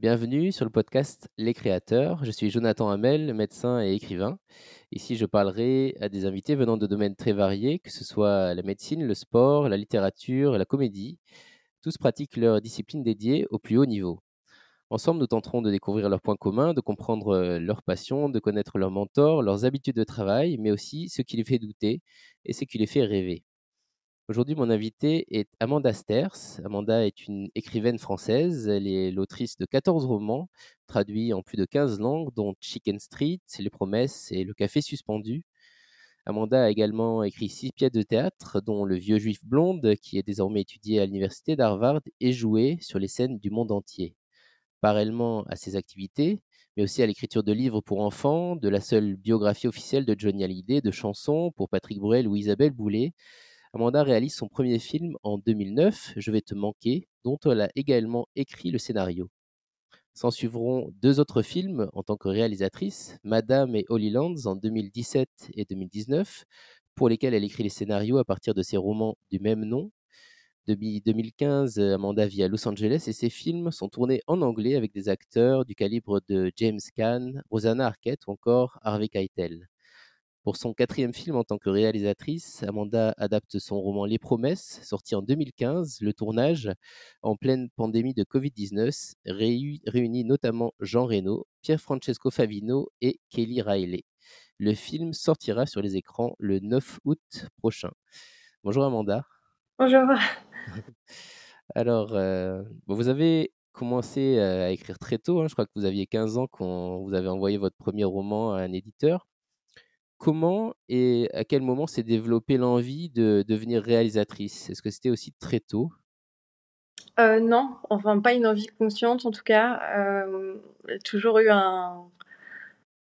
Bienvenue sur le podcast Les Créateurs. Je suis Jonathan Hamel, médecin et écrivain. Ici, je parlerai à des invités venant de domaines très variés, que ce soit la médecine, le sport, la littérature, la comédie. Tous pratiquent leur discipline dédiée au plus haut niveau. Ensemble, nous tenterons de découvrir leurs points communs, de comprendre euh, leurs passions, de connaître leurs mentors, leurs habitudes de travail, mais aussi ce qui les fait douter et ce qui les fait rêver. Aujourd'hui, mon invité est Amanda Sters. Amanda est une écrivaine française. Elle est l'autrice de 14 romans, traduits en plus de 15 langues, dont Chicken Street, Les Promesses et Le Café Suspendu. Amanda a également écrit six pièces de théâtre, dont Le Vieux Juif Blonde, qui est désormais étudié à l'Université d'Harvard et joué sur les scènes du monde entier. Parallèlement à ses activités, mais aussi à l'écriture de livres pour enfants, de la seule biographie officielle de Johnny Hallyday, de chansons pour Patrick Bruel ou Isabelle Boulay, Amanda réalise son premier film en 2009, Je vais te manquer, dont elle a également écrit le scénario. S'en suivront deux autres films en tant que réalisatrice, Madame et Holy Lands en 2017 et 2019, pour lesquels elle écrit les scénarios à partir de ses romans du même nom. Depuis 2015, Amanda vit à Los Angeles et ses films sont tournés en anglais avec des acteurs du calibre de James Caan, Rosanna Arquette ou encore Harvey Keitel. Pour son quatrième film en tant que réalisatrice, Amanda adapte son roman Les Promesses, sorti en 2015. Le tournage, en pleine pandémie de Covid-19, réunit notamment Jean Reno, Pierre-Francesco Favino et Kelly Riley. Le film sortira sur les écrans le 9 août prochain. Bonjour Amanda. Bonjour. Alors, euh, vous avez commencé euh, à écrire très tôt, hein. je crois que vous aviez 15 ans quand vous avez envoyé votre premier roman à un éditeur. Comment et à quel moment s'est développée l'envie de devenir réalisatrice? Est-ce que c'était aussi très tôt? Euh, non, enfin pas une envie consciente en tout cas. j'ai toujours eu un,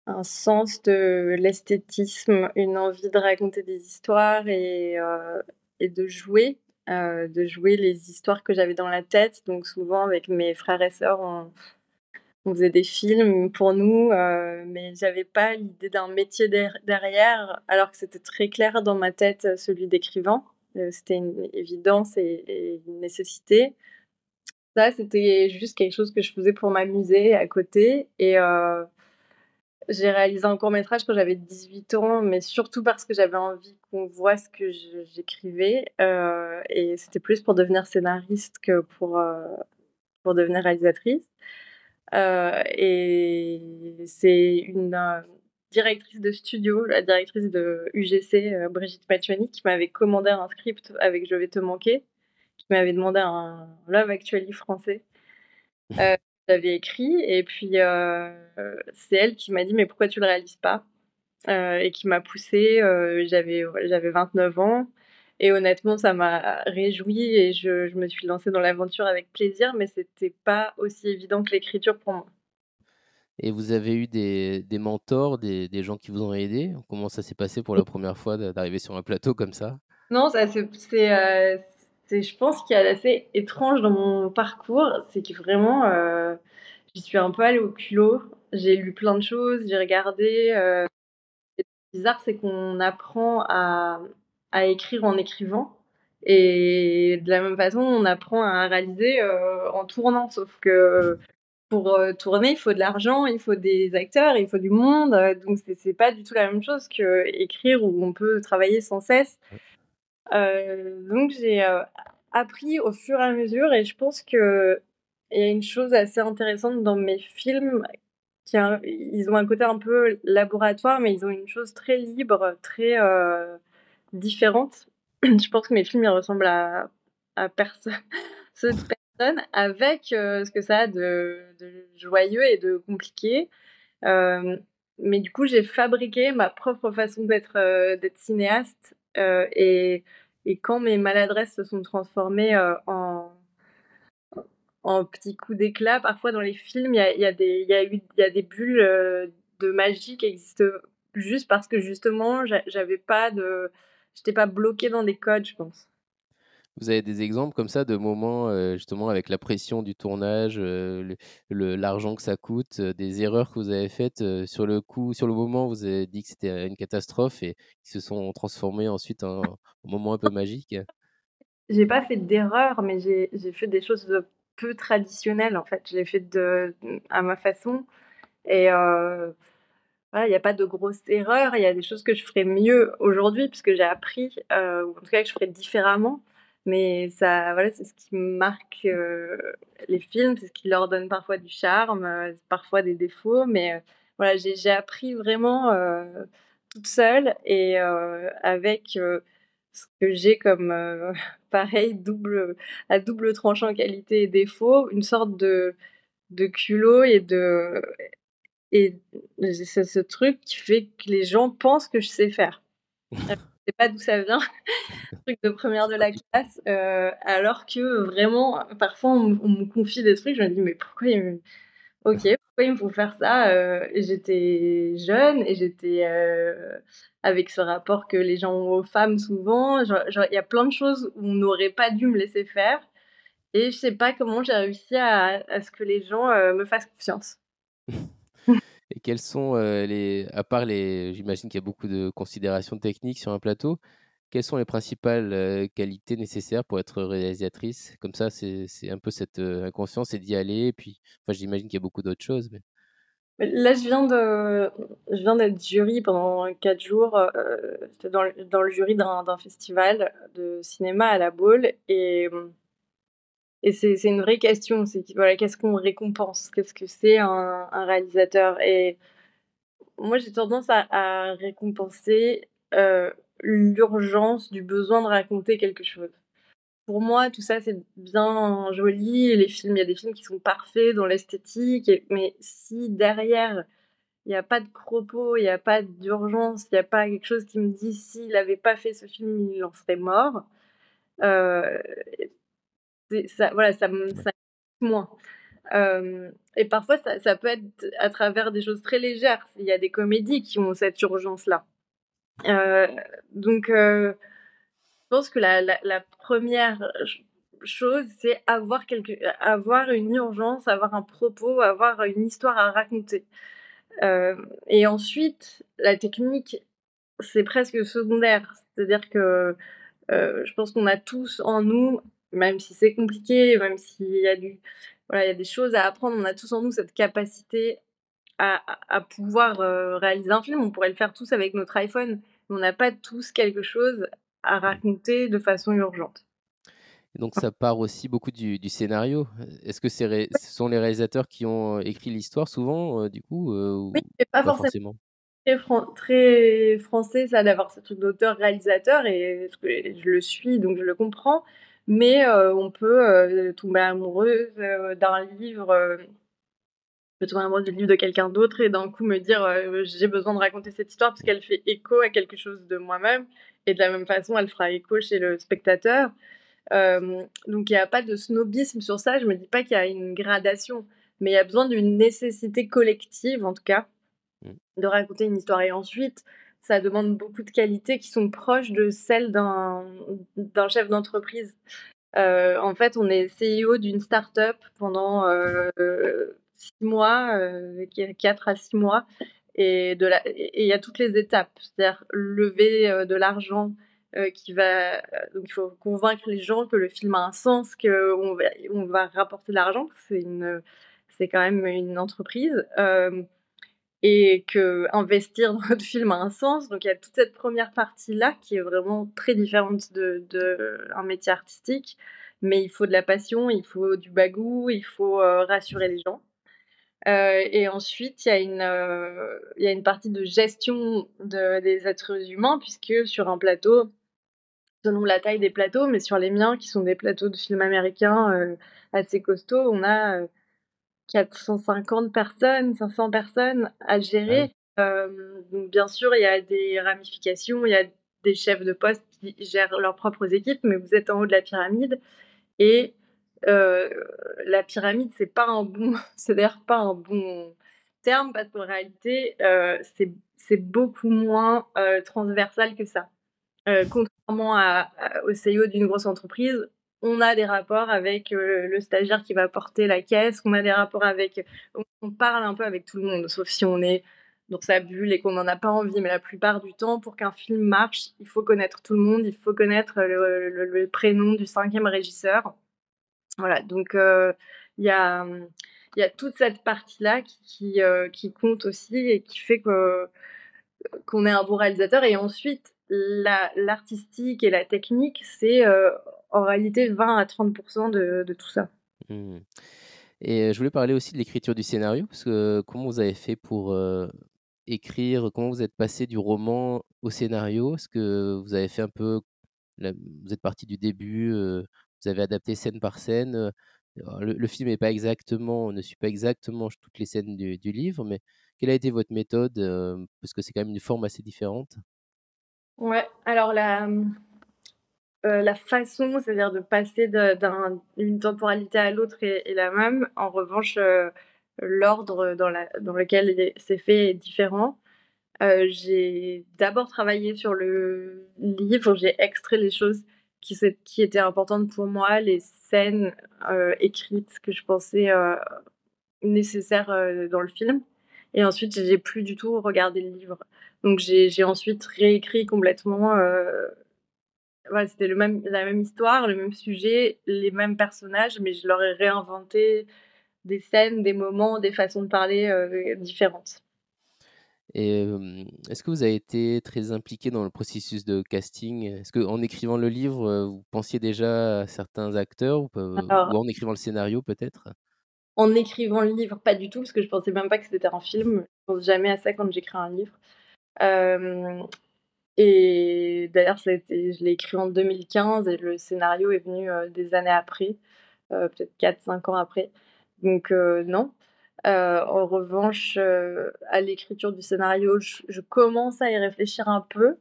un sens de l'esthétisme, une envie de raconter des histoires et, euh, et de jouer, euh, de jouer les histoires que j'avais dans la tête. Donc souvent avec mes frères et sœurs, on, on faisait des films pour nous, euh, mais j'avais pas l'idée d'un métier derrière, alors que c'était très clair dans ma tête euh, celui d'écrivain. Euh, c'était une évidence et, une nécessité. Ça, c'était juste quelque chose que je faisais pour m'amuser à côté. Et j'ai réalisé un court métrage quand j'avais 18 ans, mais surtout parce que j'avais envie qu'on voit ce que j'écrivais. et c'était plus pour devenir scénariste que pour, pour devenir réalisatrice. Euh, et c'est une euh, directrice de studio, la directrice de UGC, euh, Brigitte Machuani, qui m'avait commandé un script avec Je vais te manquer, qui m'avait demandé un Love Actually français. Euh, j'avais écrit et puis c'est elle qui m'a dit mais pourquoi tu le réalises pas? Et qui m'a poussé j'avais j'avais 29 ans et honnêtement, ça m'a réjoui et je, je, me suis lancée dans l'aventure avec plaisir, mais c'était pas aussi évident que l'écriture pour moi. Et vous avez eu des, des mentors, des, des, gens qui vous ont aidé? Comment ça s'est passé pour la première fois d'arriver sur un plateau comme ça? Non, ça c'est, euh, je pense qu'il y a d'assez étrange dans mon parcours, c'est que vraiment, euh, j'y suis un peu allée au culot. J'ai lu plein de choses, j'ai regardé. Euh, ce qui est bizarre, c'est qu'on apprend à, à écrire en écrivant. Et de la même façon, on apprend à réaliser euh, en tournant. Sauf que pour euh, tourner, il faut de l'argent, il faut des acteurs, il faut du monde. Euh, donc, c'est pas du tout la même chose que écrire où on peut travailler sans cesse. donc, j'ai appris au fur et à mesure. Et je pense que il y a une chose assez intéressante dans mes films. Qui ils ont un côté un peu laboratoire, mais ils ont une chose très libre, très différentes. je pense que mes films ils ressemblent à, à personne, avec euh, ce que ça a de, joyeux et de compliqué. Euh, mais du coup, j'ai fabriqué ma propre façon d'être euh, cinéaste. et, quand mes maladresses se sont transformées en, en petits coups d'éclat, parfois dans les films, il y a, y, y a des bulles de magie qui existent juste parce que justement, j'avais pas de j'étais pas bloquée dans des codes, je pense. Vous avez des exemples comme ça de moments euh, justement avec la pression du tournage, euh, l'argent que ça coûte, euh, des erreurs que vous avez faites sur le coup, sur le moment, vous avez dit que c'était une catastrophe et qui se sont transformées ensuite en, en moment un peu magique? J'ai pas fait d'erreurs, mais j'ai fait des choses peu traditionnel, en fait. Je l'ai fait de à ma façon et il y a pas de grosses erreurs. Il y a des choses que je ferais mieux aujourd'hui puisque j'ai appris, heu, ou en tout cas que je ferais différemment. Mais ça voilà, c'est ce qui marque, heu, les films, c'est ce qui leur donne parfois du charme, heu, parfois des défauts. Mais, voilà, j'ai appris vraiment, toute seule et avec, ce que j'ai comme, pareil double, à double tranchant qualité et défaut, une sorte de de culot et de et j'ai ce truc qui fait que les gens pensent que je sais faire. je sais pas d'où ça vient, truc de première de C'est la classe, heu, alors que vraiment, parfois on me on me confie des trucs, je me dis: «Mais pourquoi il me OK, pourquoi il me faut faire ça?» et j'étais jeune et j'étais, heu, avec ce rapport que les gens ont aux femmes souvent, il y a plein de choses où on n'aurait pas dû me laisser faire et je sais pas comment j'ai réussi à à ce que les gens, me fassent confiance. Quels sont, heu, les à part les j'imagine qu'il y a beaucoup de considérations techniques sur un plateau, quelles sont les principales, heu, qualités nécessaires pour être réalisatrice? Comme ça, c'est un peu cette, heu, inconscience et d'y aller puis enfin, j'imagine qu'il y a beaucoup d'autres choses, Là, je viens de je viens d'être jury pendant 4 jours, j'étais dans dans le jury d'un festival de cinéma à La Baule et mmh et c'est une vraie question, c'est voilà, qu'est-ce qu'on récompense? Qu'est-ce que c'est un un réalisateur? Et moi, j'ai tendance à récompenser, heu, l'urgence du besoin de raconter quelque chose. Pour moi, tout ça, c'est bien joli, les films il y a des films qui sont parfaits dans l'esthétique mais si derrière il y a pas de propos, il y a pas d'urgence, il y a pas quelque chose qui me dit: «S'il avait pas fait ce film, il en serait mort», c'est ça voilà, ça me ça moins. Et parfois ça ça peut être à travers des choses très légères. Il y a des comédies qui ont cette urgence-là. Heu, donc heu, je pense que la la la 1 ch chose, c'est avoir quelque avoir une urgence, avoir un propos, avoir une histoire à raconter. Et ensuite, la technique, c'est presque secondaire. C'est-à-dire que, heu, je pense qu'on a tous en nous, même si c'est compliqué, même s'il y a du voilà, il y a des choses à apprendre, on a tous en nous cette capacité à à à pouvoir, heu, réaliser un film. On pourrait le faire tous avec notre iPhone, mais on n'a pas tous quelque chose à raconter de façon urgente. Donc ça part aussi beaucoup du du scénario? Est-ce que c'est ré ce sont les réalisateurs qui ont écrit l'histoire souvent, heu, du coup, Oui, ou c'est pas pas forcément très fran très français ça d'avoir ce truc d'auteur-réalisateur et je le suis donc je le comprends. Mais heu, on peut, heu, tomber amoureuse, heu, d'un livre, je peux tomber amoureuse du livre de quelqu'un d'autre et d'un coup me dire, «J'ai besoin de raconter cette histoire parce qu'elle fait écho à quelque chose de moi-même» et de la même façon, elle fera écho chez le spectateur. Donc il y a pas de snobisme sur ça, je me dis pas qu'il y a une gradation, mais il y a besoin d'une nécessité collective, en tout cas, Mmh. de raconter une histoire et ensuite, ça demande beaucoup de qualités qui sont proches de celles d'un chef d'entreprise. Heu, en fait, on est CEO d'une start-up pendant, heu, 6 mois, heu, qu 4 à 6 mois et il y a toutes les étapes. C'est-à-dire lever, heu, de l'argent, heu, qui va donc il faut convaincre les gens que le film a un sens, qu'on va on va rapporter de l'argent. C'est c'est quand même une entreprise, et qu'investir dans notre film a un sens. Donc il y a toute cette 1re partie-là qui est vraiment très différente de d'un métier artistique. Mais il faut de la passion, il faut du bagou, il faut, heu, rassurer les gens. Heu et ensuite, il y a une, y a une partie de gestion de des êtres humains puisque sur un plateau, selon la taille des plateaux, mais sur les miens qui sont des plateaux de films américains, assez costauds, on a, 450 personnes, 500 personnes à gérer. Donc bien sûr, il y a des ramifications, il y a des chefs de poste qui gèrent leurs propres équipes, mais vous êtes en haut de la pyramide et la pyramide, c'est pas un bon c'est d'ailleurs pas un bon terme parce qu'en réalité, heu, c'est c'est beaucoup moins, transversal que ça. Contrairement à à au CEO d'une grosse entreprise, on a des rapports avec, heu, le stagiaire qui va porter la caisse, on a des rapports avec on parle un peu avec tout le monde, sauf si on est dans sa bulle et qu'on en a pas envie. Mais la plupart du temps, pour qu'un film marche, il faut connaître tout le monde, il faut connaître le prénom du 5e régisseur Voilà, donc heu, il y a, toute cette partie-là qui qui compte aussi et qui fait qu'on est un bon réalisateur et ensuite la l'artistique et la technique, c'est, heu, en réalité 20 à 30 de de tout ça. Mmh et heu, je voulais parler aussi de l'écriture du scénario parce que comment vous avez fait pour, écrire? Comment vous êtes passé du roman au scénario? Est-ce que vous avez fait un peu vous êtes parti du début, vous avez adapté scène par scène, le film est pas exactement ne suit pas exactement toutes les scènes du livre, mais quelle a été votre méthode, parce que c'est quand même une forme assez différente? Ouais, alors la, mmh, heu, la façon, c'est-à-dire de passer d'une temporalité à l'autre est la même. En revanche, heu, l'ordre dans dans lequel c'est fait est différent. J'ai d'abord travaillé sur le livre, j'ai extrait les choses qui qui étaient importantes pour moi, les scènes, écrites que je pensais, nécessaires, dans le film et ensuite j'ai plus du tout regardé le livre. Donc j'ai ensuite réécrit complètement, heu, ouais, c'était même la même histoire, le même sujet, les mêmes personnages, mais je leur ai réinventé des scènes, des moments, des façons de parler, heu, différentes. Et est-ce que vous avez été très impliqué dans le processus de casting? Est-ce qu'en écrivant le livre, heu, vous pensiez déjà à certains acteurs ou Alors ou en écrivant le scénario peut-être? En écrivant le livre, pas du tout, parce que je pensais même pas que c'était un film. Je pense jamais à ça quand j'écris un livre. Hem et d'ailleurs, je l'ai écrit en 2015 et le scénario est venu, heu, des années après, heu, peut-être 4-5 ans après. Donc non. En revanche, à l'écriture du scénario, je commence à y réfléchir un peu,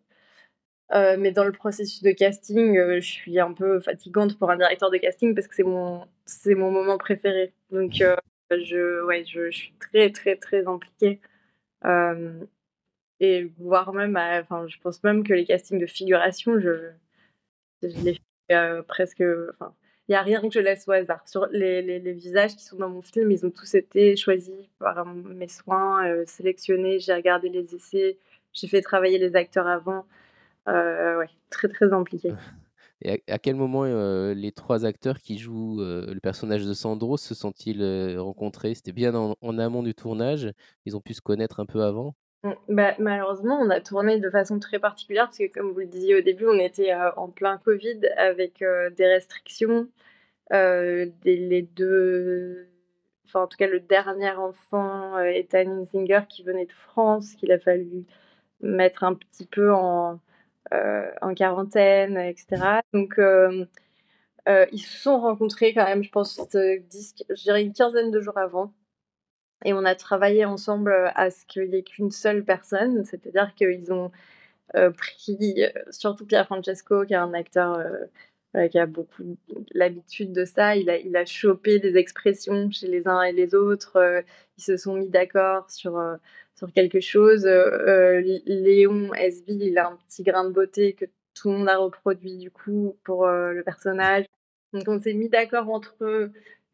mais dans le processus de casting, je suis un peu fatigante pour un directeur de casting parce que c'est mon mon moment préféré. Donc je ouais, je je suis très, très, très impliquée, et voire même à enfin, je pense même que les castings de figuration, je je les fais, heu, presque, enfin, il y a rien que je laisse au hasard. Sur les les visages qui sont dans mon film, ils ont tous été choisis par mes soins, heu, sélectionnés. J'ai regardé les essais, j'ai fait travailler les acteurs avant. Ouais, très, très impliquée. Et à quel moment, les 3 acteurs qui jouent, le personnage de Sandro se sont-ils, rencontrés? C'était bien en en amont du tournage? Ils ont pu se connaître un peu avant? Mmh, bah, malheureusement, on a tourné de façon très particulière parce que comme vous le disiez au début, on était, heu, en plein covid avec, heu, des restrictions. Des les 2 enfin, en tout cas, le dernier enfant, heu, Ethan Hunsinger qui venait de France, qu'il a fallu mettre un petit peu en, en quarantaine et cetera. Donc ils se sont rencontrés quand même, je pense, heu, 10 je dirais une quinzaine de jours avant et on a travaillé ensemble, heu, à ce qu'il y ait qu'une seule personne. C'est-à-dire qu'ils ont, heu, pris, heu, surtout Pierre Francesco qui est un acteur, qui a beaucoup l'habitude de ça. Il a il a chopé des expressions chez les uns et les autres, ils se sont mis d'accord sur, sur quelque chose. Léon Sb, il a un petit grain de beauté que tout le monde a reproduit du coup pour, le personnage. Donc on s'est mis d'accord entre eux,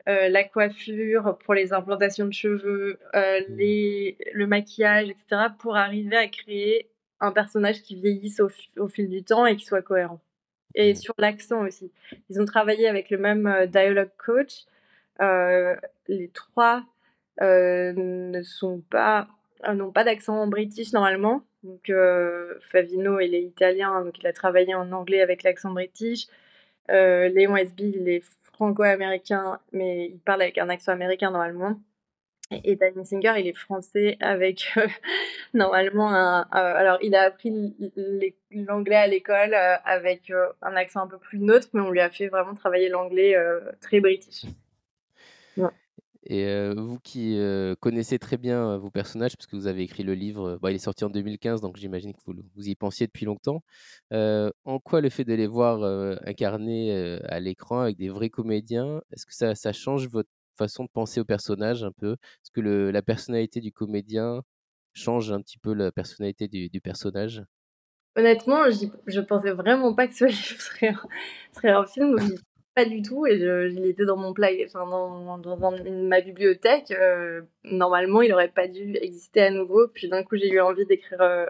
heu, la coiffure pour les implantations de cheveux, heu, Mmh. les le maquillage et cetera pour arriver à créer un personnage qui vieillisse au fil du temps et qui soit cohérent et Mmh. sur l'accent aussi. Ils ont travaillé avec le même, heu, dialogue coach. Les 3 heu, ne sont pas n'ont pas d'accent british normalement. Donc Favino, il est italien, donc il a travaillé en anglais avec l'accent british. Léon Sb, il est franco-américain, mais il parle avec un accent américain normalement et Ethan Hunsinger, il est français avec, heu, normalement un, heu alors il a appris l'anglais à l'école, heu, avec, un accent un peu plus neutre, mais on lui a fait vraiment travailler l'anglais, très british. Et vous qui, connaissez très bien, vos personnages puisque vous avez écrit le livre, bah, il est sorti en 2015 donc j'imagine que vous vous y pensiez depuis longtemps. En quoi le fait de les voir, incarnés, à l'écran avec des vrais comédiens, est-ce que ça change votre façon de penser au personnage un peu? Est-ce que la personnalité du comédien change un petit peu la personnalité du personnage? Honnêtement, je pensais vraiment pas que ce livre serait un serait un film, pas du tout et il était dans mon pla enfin dans ma bibliothèque, heu, normalement, il aurait pas dû exister à nouveau. Puis d'un coup, j'ai eu envie d'écrire, heu,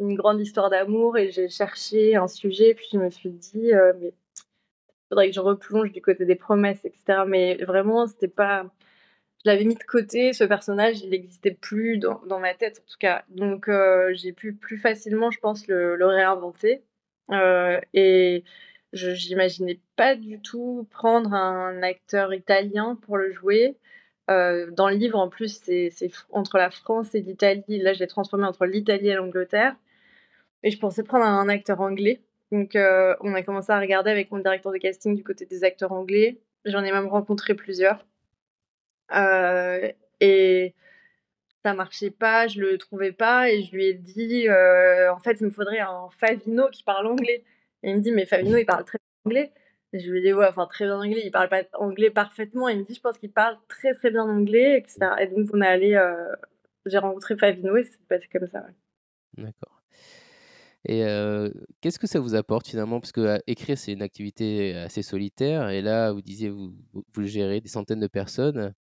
une grande histoire d'amour et j'ai cherché un sujet, puis je me suis dit, heu: «Mais faudrait que je replonge du côté des promesses et cetera, mais vraiment, c'était pas je l'avais mis de côté, ce personnage, il n'existait plus dans dans ma tête, en tout cas. Donc heu, j'ai pu plus facilement, je pense, le le réinventer, et je j'imaginais pas du tout prendre un acteur italien pour le jouer. Heu, dans le livre, en plus, c'est entre la France et l'Italie. Là, je l'ai transformé entre l'Italie et l'Angleterre et je pensais prendre un acteur anglais. Donc heu, on a commencé à regarder avec mon directeur de casting du côté des acteurs anglais. J'en ai même rencontré plusieurs. Heu et ça marchait pas, je le trouvais pas et je lui ai dit, «En fait, il me faudrait un Favino qui parle anglais» et il me dit: «Mais Favino, il parle très bien anglais» et je lui dit: «Ouais, enfin très bien anglais, il parle pas anglais parfaitement». Il me dit: «Je pense qu'il parle très, très bien anglais» et donc on est allé, heu, j'ai rencontré Favino et ça s'est passé comme ça. D'accord et heu, qu'est-ce que ça vous apporte finalement? Parce que, écrire, c'est une activité assez solitaire et là, vous disiez, vous vous gérez des centaines de personnes,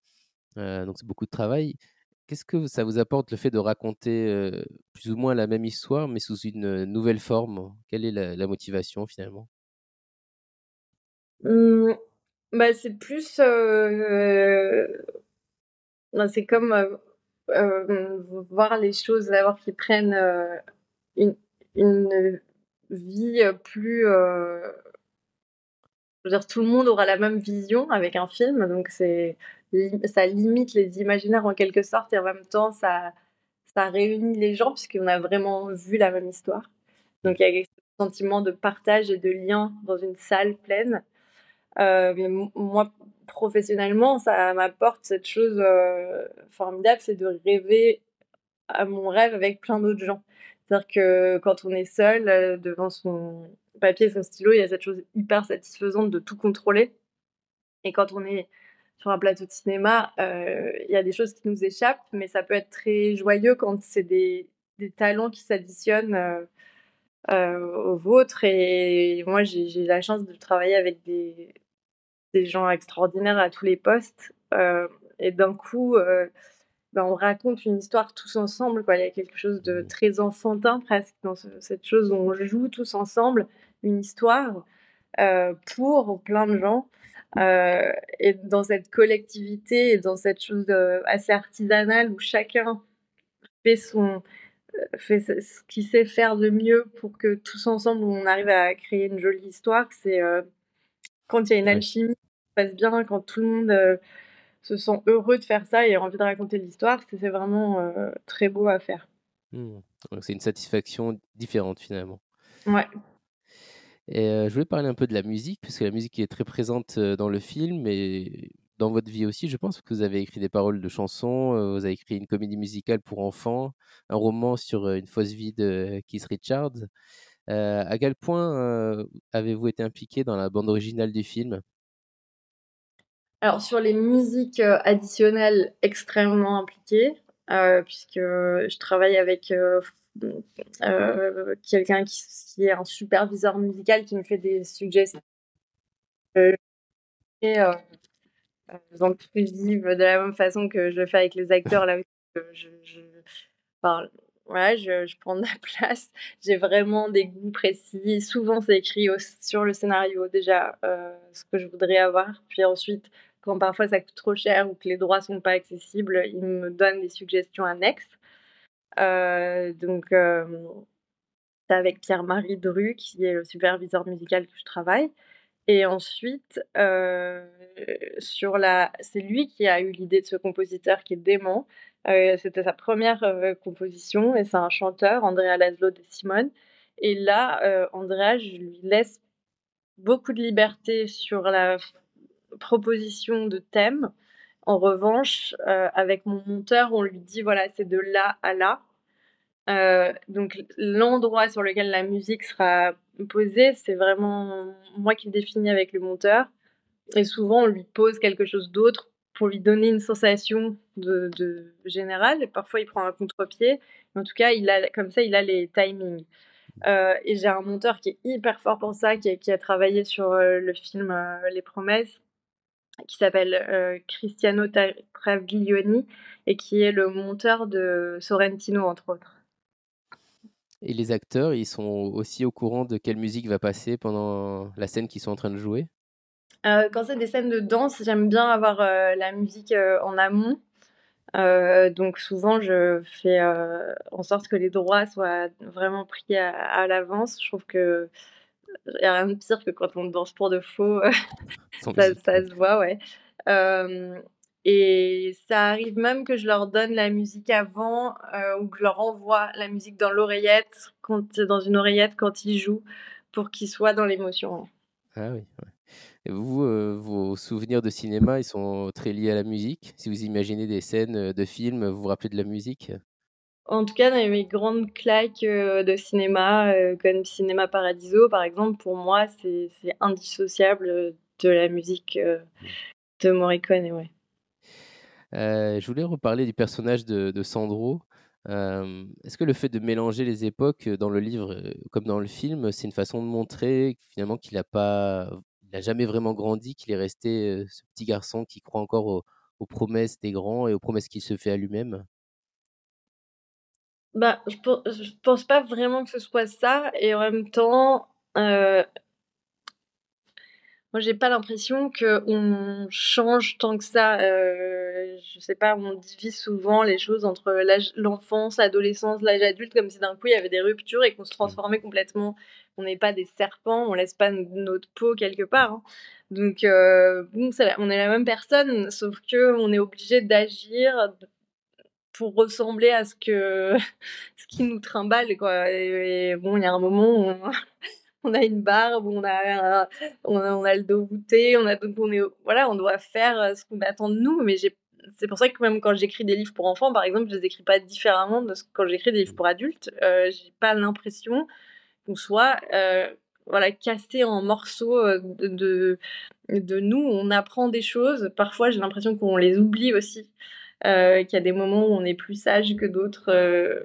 donc c'est beaucoup de travail. Qu'est-ce que ça vous apporte le fait de raconter, plus ou moins la même histoire, mais sous une nouvelle forme? Quelle est la motivation finalement? Mmh, bah, c'est plus, ben, c'est comme, voir les choses d'abord qui prennent, une une vie, plus, je veux dire, tout le monde aura la même vision avec un film, donc c'est ça limite les imaginaires en quelque sorte et en même temps ça ça réunit les gens puisqu'on a vraiment vu la même histoire. Donc il y a ce sentiment de partage et de lien dans une salle pleine. Heu, mais moi, professionnellement, ça m'apporte cette chose, heu, formidable, c'est de rêver à mon rêve avec plein d'autres gens. C'est-à-dire que quand on est seul, heu, devant son papier son stylo, il y a cette chose hyper satisfaisante de tout contrôler et quand on est sur un plateau de cinéma, heu, il y a des choses qui nous échappent, mais ça peut être très joyeux quand c'est des des talents qui s'additionnent, heu heu, aux vôtres et moi, j'ai j'ai la chance de travailler avec des des gens extraordinaires à tous les postes, et d'un coup, ben, on raconte une histoire tous ensemble, quoi. Il y a quelque chose de Mmh. très enfantin presque dans ce cette chose où on joue tous ensemble une histoire, pour plein de gens, heu et dans cette collectivité et dans cette chose, heu, assez artisanale où chacun fait son heu, fait ce qu'il sait faire de mieux pour que tous ensemble, on arrive à créer une jolie histoire, c'est, quand il y a une alchimie qui se passe bien, quand tout le monde, se sent heureux de faire ça et a envie de raconter l'histoire, c'est vraiment, très beau à faire. Mmh. C'est une satisfaction différente finalement. Ouais. Heu, je voulais parler un peu de la musique, puisque la musique est très présente, heu, dans le film et dans votre vie aussi, je pense, que vous avez écrit des paroles de chansons, heu, vous avez écrit une comédie musicale pour enfants, un roman sur, une fausse vie de Keith Richards. À quel point, avez-vous été impliqué dans la bande originale du film? Alors sur les musiques, additionnelles, extrêmement impliquée, heu, puisque je travaille avec, heu, quelqu'un qui est un superviseur musical qui me fait des suggestions heu et heu, inclusive de la même façon que je le fais avec les acteurs là, je je enfin, ouais, je prends de la place. J'ai vraiment des goûts précis. Souvent, c'est écrit sur le scénario déjà, ce que je voudrais avoir. Puis ensuite, quand parfois ça coûte trop cher ou que les droits sont pas accessibles, ils me donnent des suggestions annexes. Heu, donc hem, c'est avec Pierre-Marie Dru qui est le superviseur musical que je travaille et ensuite, heu, sur la c'est lui qui a eu l'idée de ce compositeur qui est dément. C'était sa 1re, heu, composition et c'est un chanteur, Andrea Laszlo De Simone et là, heu, Andrea, je lui laisse beaucoup de liberté sur la proposition de thème. En revanche, heu, avec mon monteur, on lui dit: «Voilà, c'est de là à là». Heu, donc l'endroit sur lequel la musique sera posée, c'est vraiment moi qui le définis avec le monteur et souvent on lui pose quelque chose d'autre pour lui donner une sensation de générale parfois il prend un contre-pied, en tout cas, il a comme ça, il a les timings. Heu et j'ai un monteur qui est hyper fort pour ça, qui a travaillé sur, le film, Les Promesses, qui s'appelle, heu, Cristiano Traviglioni et qui est le monteur de Sorrentino, entre autres. Et les acteurs, ils sont aussi au courant de quelle musique va passer pendant la scène qu'ils sont en train de jouer? quand c'est des scènes de danse, j'aime bien avoir la musique en amont. donc souvent, je fais en sorte que les droits soient vraiment pris à, l'avance. Je trouve que il n'y a rien de pire que quand on danse pour de faux. ça, ça, se voit, ouais. Et ça arrive même que je leur donne la musique avant euh, ou que je leur envoie la musique dans l'oreillette, dans une oreillette quand ils jouent, pour qu'ils soient dans l'émotion. Ah oui. Et vous, euh, vos souvenirs de cinéma, ils sont très liés à la musique? Si vous imaginez des scènes euh, de films, vous vous rappelez de la musique? En tout cas, dans mes grandes claques de cinéma, comme Cinéma Paradiso, par exemple, pour moi, c'est indissociable de la musique mmh. de Morricone. Ouais. Euh, je voulais reparler du personnage de, Sandro. Est-ce que le fait de mélanger les époques dans le livre euh, comme dans le film, c'est une façon de montrer finalement qu'il n'a pas, il jamais vraiment grandi, qu'il est resté euh, ce petit garçon qui croit encore aux, promesses des grands et aux promesses qu'il se fait à lui-même? Bah, je, ne pense pas vraiment que ce soit ça, et en même temps, moi, j'ai pas l'impression qu'on change tant que ça. Euh, je sais pas, on divise souvent les choses entre l'enfance, l'adolescence, l'âge adulte, comme si d'un coup il y avait des ruptures et qu'on se transformait complètement. On n'est pas des serpents, on laisse pas notre peau quelque part. Hein. Donc, euh, bon, on est la même personne, sauf que on est obligé d'agir pour ressembler à ce que ce qui nous trimballe quoi. Et, bon, il y a un moment où on a une barbe, on a, on a, on a le dos voûté, on a donc on est voilà, on doit faire euh, ce qu'on attend de nous. Mais c'est pour ça que même quand j'écris des livres pour enfants, par exemple, je les écris pas différemment de ce, quand j'écris des livres pour adultes. Euh, j'ai pas l'impression qu'on soit euh, voilà cassé en morceaux euh, de, de nous. On apprend des choses. Parfois, j'ai l'impression qu'on les oublie aussi. Euh, qu'il y a des moments où on est plus sage que d'autres euh,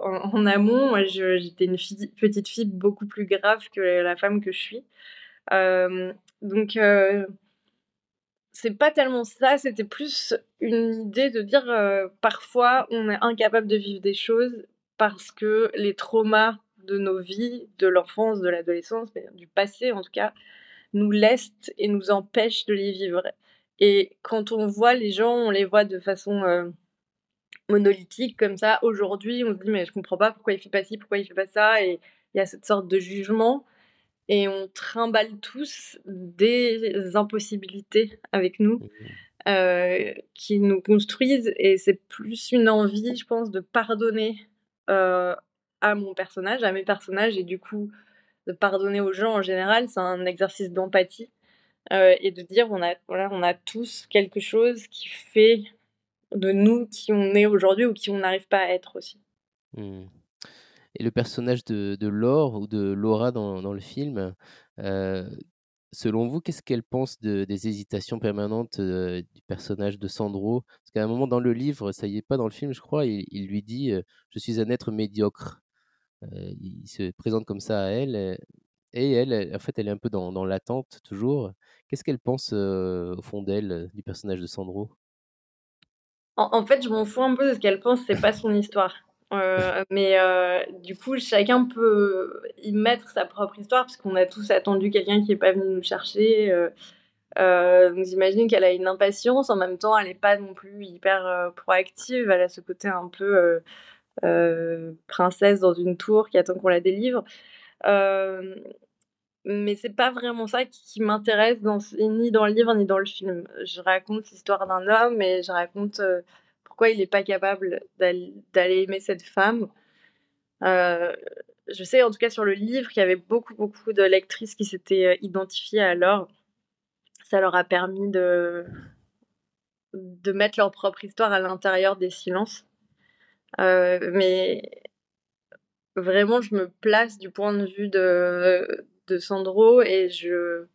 en, amont. Moi, j'étais une petite fille beaucoup plus grave que la femme que je suis. Euh, donc, c'est pas tellement ça, c'était plus une idée de dire parfois on est incapable de vivre des choses parce que les traumas de nos vies, de l'enfance, de l'adolescence, du passé en tout cas, nous lestent et nous empêchent de les vivre. Et quand on voit les gens, on les voit de façon euh, monolithique comme ça. Aujourd'hui, on se dit mais je comprends pas pourquoi il fait pas ci, pourquoi il fait pas ça, et il y a cette sorte de jugement. Et on trimballe tous des impossibilités avec nous mmh euh, qui nous construisent. Et c'est plus une envie, je pense, de pardonner euh, à mon personnage, à mes personnages, et du coup de pardonner aux gens en général. C'est un exercice d'empathie. Euh, et de dire on a, voilà, on a tous quelque chose qui fait de nous qui on est aujourd'hui ou qui on n'arrive pas à être aussi. Mmh. Et le personnage de, de, Laure ou de Laura dans, dans le film, euh, selon vous, qu'est-ce qu'elle pense de, des hésitations permanentes euh, du personnage de Sandro? Parce qu'à un moment dans le livre, ça y est pas dans le film, je crois, il lui dit Je suis un être médiocre. il se présente comme ça à elle. Et elle, en fait, elle est un peu dans, dans l'attente toujours. Qu'est-ce qu'elle pense au fond d'elle, du personnage de Sandro? En, fait, je m'en fous un peu de ce qu'elle pense, c'est pas son histoire. mais du coup, chacun peut y mettre sa propre histoire, parce qu'on a tous attendu quelqu'un qui n'est pas venu nous chercher. donc j'imagine qu'elle a une impatience, en même temps, elle n'est pas non plus hyper proactive, elle a ce côté un peu princesse dans une tour qui attend qu'on la délivre mais c'est pas vraiment ça qui, m'intéresse ni dans le livre ni dans le film. Je raconte l'histoire d'un homme et je raconte pourquoi il n'est pas capable d'aller aimer cette femme. Je sais en tout cas sur le livre qu'il y avait beaucoup beaucoup de lectrices qui s'étaient identifiées à Laure. Ça leur a permis de, de mettre leur propre histoire à l'intérieur des silences. mais vraiment, je me place du point de vue de, de Sandro et je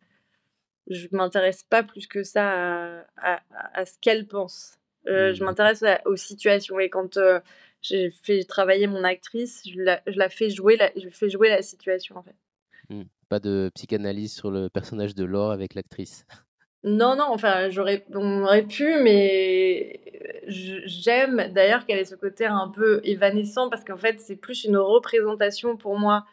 je m'intéresse pas plus que ça à, à, ce qu'elle pense. Euh, je mmh. m'intéresse aux situations et quand euh, j'ai fait travailler mon actrice, je la, je la fais jouer la, je fais jouer la situation en fait. Mmh. Pas de psychanalyse sur le personnage de Laure avec l'actrice. Non, non, enfin, j'aurais, on aurait pu, mais j'aime d'ailleurs qu'elle ait ce côté un peu évanescent parce qu'en fait, c'est plus une représentation pour moi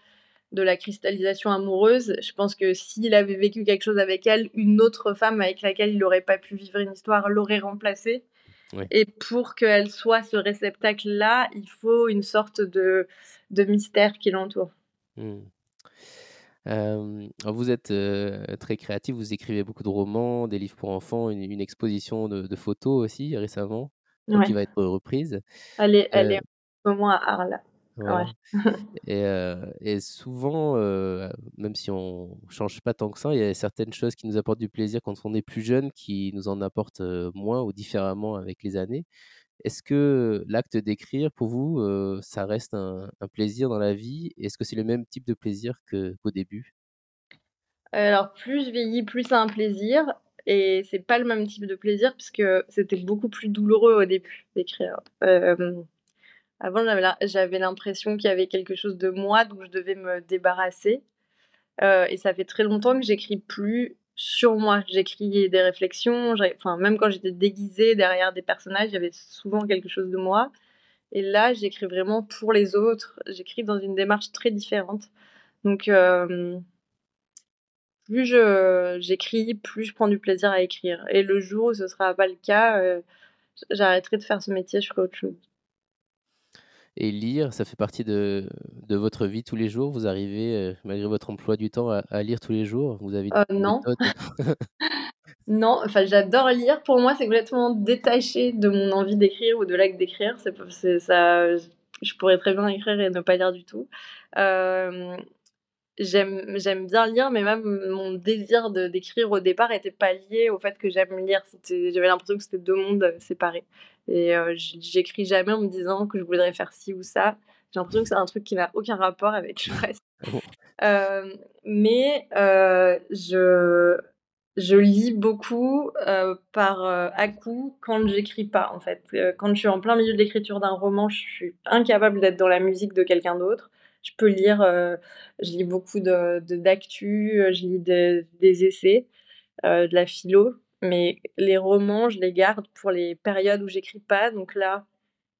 de la cristallisation amoureuse. Je pense que s'il avait vécu quelque chose avec elle, une autre femme avec laquelle il n'aurait pas pu vivre une histoire l'aurait remplacée. Et pour qu'elle soit ce réceptacle-là, il faut une sorte de, de mystère qui l'entoure. Mmh. Vous êtes très créatif, vous écrivez beaucoup de romans, des livres pour enfants, une, exposition de, photos aussi récemment, qui va être reprise. Elle est, elle est au moins à Arles. et, et, souvent, même si on change pas tant que ça, il y a certaines choses qui nous apportent du plaisir quand on est plus jeune, qui nous en apportent moins ou différemment avec les années. Est-ce que l'acte d'écrire, pour vous, ça reste un, plaisir dans la vie? Est-ce que c'est le même type de plaisir qu'au début? Alors, plus je vieillis, plus c'est un plaisir. Et c'est pas le même type de plaisir, puisque c'était beaucoup plus douloureux au début d'écrire. Avant, j'avais l'impression qu'il y avait quelque chose de moi dont je devais me débarrasser. Euh, et ça fait très longtemps que j'écris plus sur moi. J'écris des réflexions, enfin, même quand j'étais déguisée derrière des personnages, il y avait souvent quelque chose de moi. Et là, j'écris vraiment pour les autres. J'écris dans une démarche très différente. Donc, euh, plus j'écris, plus je prends du plaisir à écrire. Et le jour où ce sera pas le cas, euh, j'arrêterai de faire ce métier, je ferai autre chose. Et lire, ça fait partie de, de votre vie tous les jours Vous arrivez, euh, malgré votre emploi du temps, à, lire tous les jours Vous avez euh, Non. non, enfin j'adore lire. Pour moi, c'est complètement détaché de mon envie d'écrire ou de l'acte d'écrire. C'est, ça, je pourrais très bien écrire et ne pas lire du tout. Euh, j'aime, j'aime bien lire, mais même mon désir de, d'écrire au départ n'était pas lié au fait que j'aime lire. j'avais l'impression que c'était deux mondes séparés. Et euh, j'écris jamais en me disant que je voudrais faire ci ou ça. J'ai l'impression que c'est un truc qui n'a aucun rapport avec le reste. Euh, mais euh, je, je lis beaucoup par à coup quand j'écris pas, en fait. quand je suis en plein milieu de l'écriture d'un roman, je suis incapable d'être dans la musique de quelqu'un d'autre. Je peux lire, je lis beaucoup de d'actu, je lis des essais, de la philo, mais les romans, je les garde pour les périodes où j'écris pas. Donc là,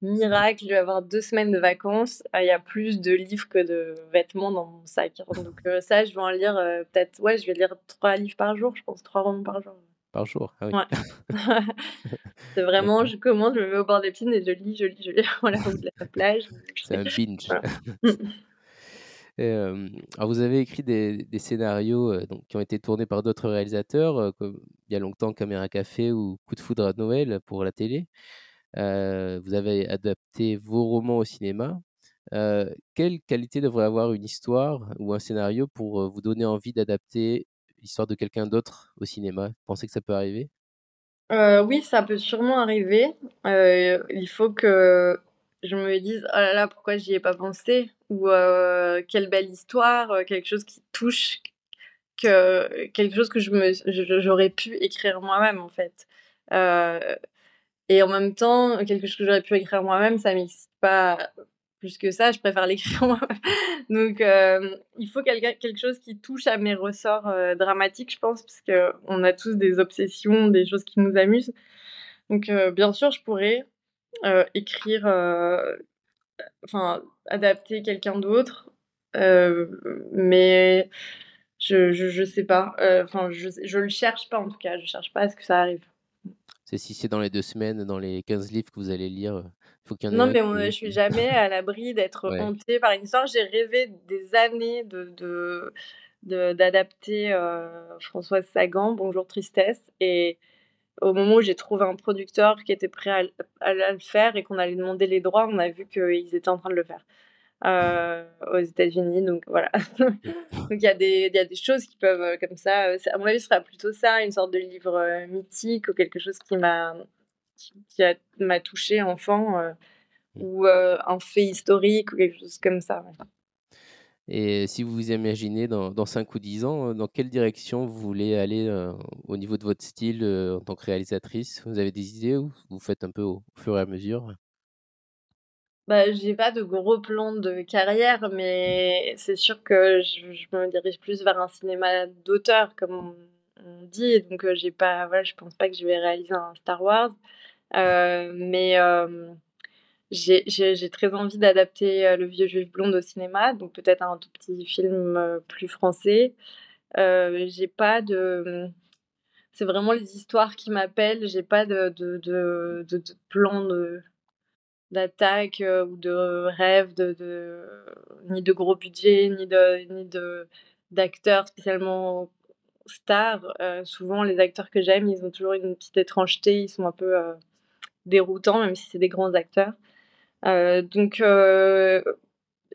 miracle, je vais avoir deux semaines de vacances. Ah, il y a plus de livres que de vêtements dans mon sac. Donc euh, ça, je vais en lire euh, peut-être, ouais, je vais lire trois livres par jour, je pense, trois romans par jour. Par jour, ah oui. Ouais. c'est vraiment, je commence, je me mets au bord des piscines et je lis, je lis, je lis. Voilà, de la plage. C'est un binge. alors vous avez écrit des, scénarios qui ont été tournés par d'autres réalisateurs, comme il y a longtemps Caméra Café ou Coup de foudre à Noël pour la télé. vous avez adapté vos romans au cinéma. quelle qualité devrait avoir une histoire ou un scénario pour vous donner envie d'adapter l'histoire de quelqu'un d'autre au cinéma? Pensez que ça peut arriver? Oui, ça peut sûrement arriver. il faut que je me dise oh là là pourquoi j'y ai pas pensé? Ou quelle belle histoire quelque chose qui touche que quelque chose que je me j'aurais pu écrire moi-même en fait. Et en même temps quelque chose que j'aurais pu écrire moi-même ça m'excite pas plus que ça je préfère l'écrire moi-même. Donc il faut quelque chose qui touche à mes ressorts dramatiques je pense parce que on a tous des obsessions des choses qui nous amusent. Donc bien sûr je pourrais euh, écrire, euh, enfin, adapter quelqu'un d'autre. Euh, mais je, je, sais pas. Enfin, je, je le cherche pas en tout cas. Je cherche pas à ce que ça arrive. C'est si c'est dans les deux semaines, dans les 15 livres que vous allez lire, faut qu'il y en ait Non, mais je suis jamais à l'abri d'être hantée par une histoire. J'ai rêvé des années de, d'adapter Françoise Sagan, Bonjour Tristesse, et au moment où j'ai trouvé un producteur qui était prêt à, le faire et qu'on allait demander les droits, on a vu qu'ils étaient en train de le faire euh, aux États-Unis. Donc voilà. donc il y, y a des choses qui peuvent, euh, comme ça, euh, à mon avis, ce sera plutôt ça, une sorte de livre mythique ou quelque chose qui m'a qui, m'a touché enfant ou un fait historique ou quelque chose comme ça. Et si vous vous imaginez dans, dans 5 ou 10 ans, dans quelle direction vous voulez aller au niveau de votre style en tant que réalisatrice? Vous avez des idées ou vous faites un peu au, fur et à mesure? Bah, j'ai pas de gros plans de carrière, mais c'est sûr que je, me dirige plus vers un cinéma d'auteur, comme on, dit. Donc, j'ai pas, voilà, je pense pas que je vais réaliser un Star Wars. mais j'ai très envie d'adapter, Le Vieux Juif blonde au cinéma, donc peut-être un tout petit film, plus français. Heu, j'ai pas de, c'est vraiment les histoires qui m'appellent, j'ai pas de de de de plan d'attaque, ou de rêve de ni de gros budget, ni de ni d'acteurs spécialement stars. Souvent les acteurs que j'aime, ils ont toujours une petite étrangeté, ils sont un peu, déroutants, même si c'est des grands acteurs. Heu, donc heu,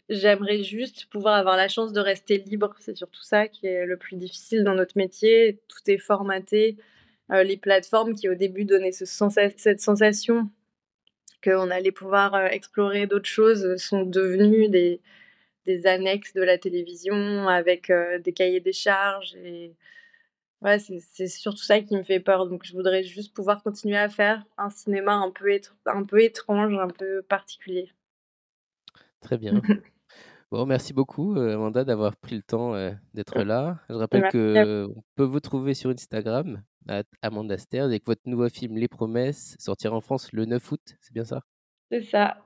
j'aimerais juste pouvoir avoir la chance de rester libre. C'est surtout ça qui est le plus difficile dans notre métier. Tout est formaté. Heu, les plateformes qui au début donnaient cette sensation qu'on allait pouvoir, explorer d'autres choses, sont devenues des annexes de la télévision avec, des cahiers des charges ouais, c'est surtout ça qui me fait peur. Donc je voudrais juste pouvoir continuer à faire un cinéma un peu étr un peu étrange, un peu particulier. Très bien. Bon, merci beaucoup, heu, Amanda d'avoir pris le temps, heu, d'être là. Je rappelle Merci à qu'on peut vous trouver sur Instagram @amandaster et que votre nouveau film Les Promesses sortira en France le 9 août, c'est bien ça? C'est ça.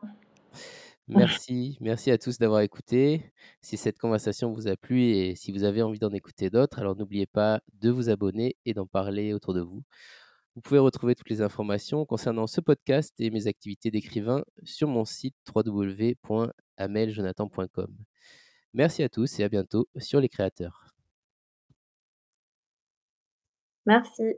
Merci, merci à tous d'avoir écouté. Si cette conversation vous a plu et si vous avez envie d'en écouter d'autres, alors n'oubliez pas de vous abonner et d'en parler autour de vous. Vous pouvez retrouver toutes les informations concernant ce podcast et mes activités d'écrivain sur mon site www.ameljonathan.com. Merci à tous et à bientôt sur Les Créateurs. Merci.